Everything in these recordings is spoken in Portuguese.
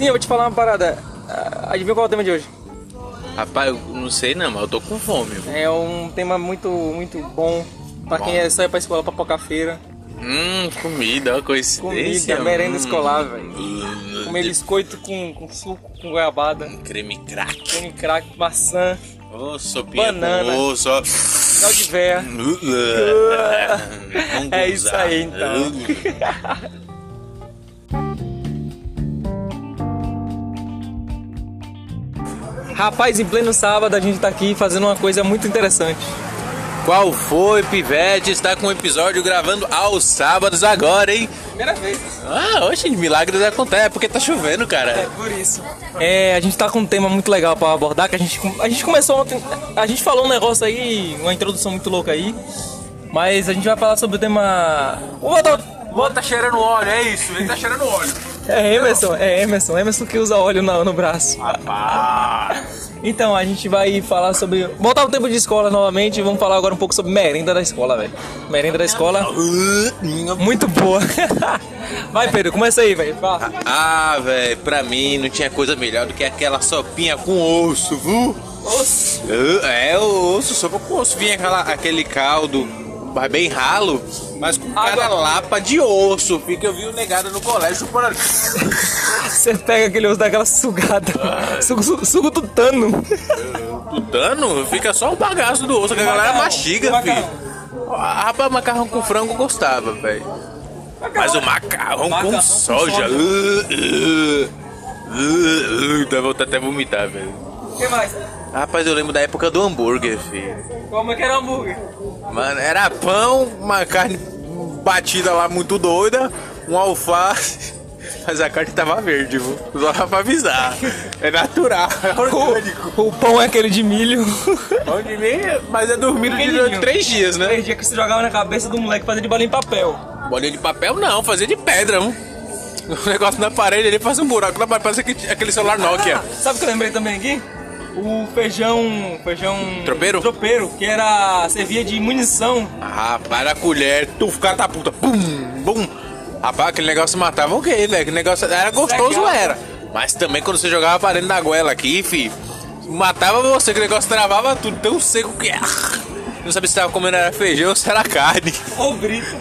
Sim, eu vou te falar uma parada. Ah, Adivinha qual é o tema de hoje? Rapaz, eu não sei não, mas eu tô com fome. viu? É um tema muito, muito bom pra quem Bom. é só ir pra escola pra pocar feira. Hum, comida, ó, coincidência. Comida, merenda Hum. escolar, velho. Hum, Comer biscoito com, com suco, com goiabada, Creme crack. creme crack, maçã, Ô, sopinha Banana. com osso, ó. mel de véia. É isso aí, então. Rapaz, em pleno sábado a gente tá aqui fazendo uma coisa muito interessante. Qual foi, Pivete? Está com um episódio gravando aos sábados agora, hein? Primeira vez. Ah, hoje milagres acontecem, é porque tá chovendo, cara. por isso. É, a gente tá com um tema muito legal pra abordar, que a gente, a gente começou ontem, a gente falou um negócio aí, uma introdução muito louca aí, mas a gente vai falar sobre o tema... Vou botar... Vou tá cheirando óleo, é isso, ele tá cheirando óleo. É Emerson, é Emerson, Emerson que usa óleo no, no braço. Rapaz. Então, a gente vai falar sobre... Voltar ao tempo de escola novamente e vamos falar agora um pouco sobre merenda da escola, velho. Merenda da escola, muito boa. Vai, Pedro, começa aí, velho. Fala. Ah, velho, pra mim não tinha coisa melhor do que aquela sopinha com osso, viu? Nossa. É, o osso, sopa com osso. Vinha aquela, aquele caldo bem ralo, mas com cada Água. lapa de osso. Fica, eu vi o negado no colégio chupando. Você pega aquele osso daquela sugada. Sugo, sugo, sugo dano fica só o bagaço do osso, que a galera Macarrão. mastiga, Macarrão. filho. Ah, Rapaz, macarrão com frango eu gostava, velho. Mas o macarrão, Macarrão com com soja. soja. Uh, uh, uh, uh, dá vontade até vomitar, velho. O que mais? Rapaz, eu lembro da época do hambúrguer, filho. Como é que era o hambúrguer? Mano, era pão, uma carne batida lá muito doida, um alface. Mas a carne tava verde, viu? Só pra avisar. É natural, é orgânico. O, o pão é aquele de milho. Pão de meia, mas é dormido de três dias, né? Três dias que você jogava na cabeça do moleque fazer de bolinha em papel. Bolinha de papel não, fazia de pedra, viu? O negócio na parede ali faz um buraco na parede, parece aquele- aquele celular Nokia. Sabe o que eu lembrei também aqui? O feijão. Feijão. Tropeiro? Tropeiro, que era. servia de munição. Ah, para a colher, tu fica da puta, bum, bum. Rapaz, aquele negócio matava o quê, velho? Aquele negócio era gostoso, Legal. era. Mas também quando você jogava para dentro da goela aqui, fi, matava você, aquele negócio travava tudo, tão seco que. ah, Não sabia se tava comendo era feijão ou se era carne. Ô grito.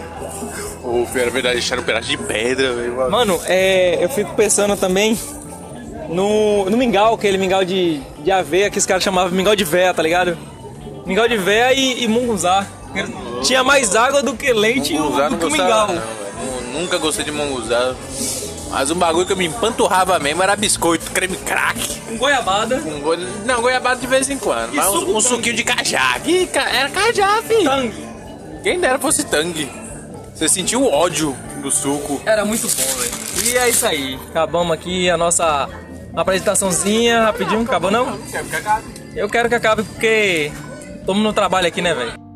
Ô, filho, era verdade, deixaram um pedaço de pedra, velho. Mano, é, eu fico pensando também no, no mingau, aquele mingau de, de aveia que os caras chamavam mingau de véia, tá ligado? Mingau de véia e, e munguzá. Tinha mais água do que leite Munguzá do que mingau. não, Nunca gostei de munguzá. Mas um bagulho que eu me empanturrava mesmo era biscoito, creme crack. Com goiabada. Com go- Não, goiabada de vez em quando. E Mas um, um suquinho de cajá. Que ca- era cajá, filho. Tangue. Quem dera fosse tangue. Você sentiu o ódio do suco. Era muito bom, velho. E é isso aí. Acabamos aqui a nossa apresentaçãozinha rapidinho. Acabou não? Eu quero que acabe porque estamos no trabalho aqui, né, velho?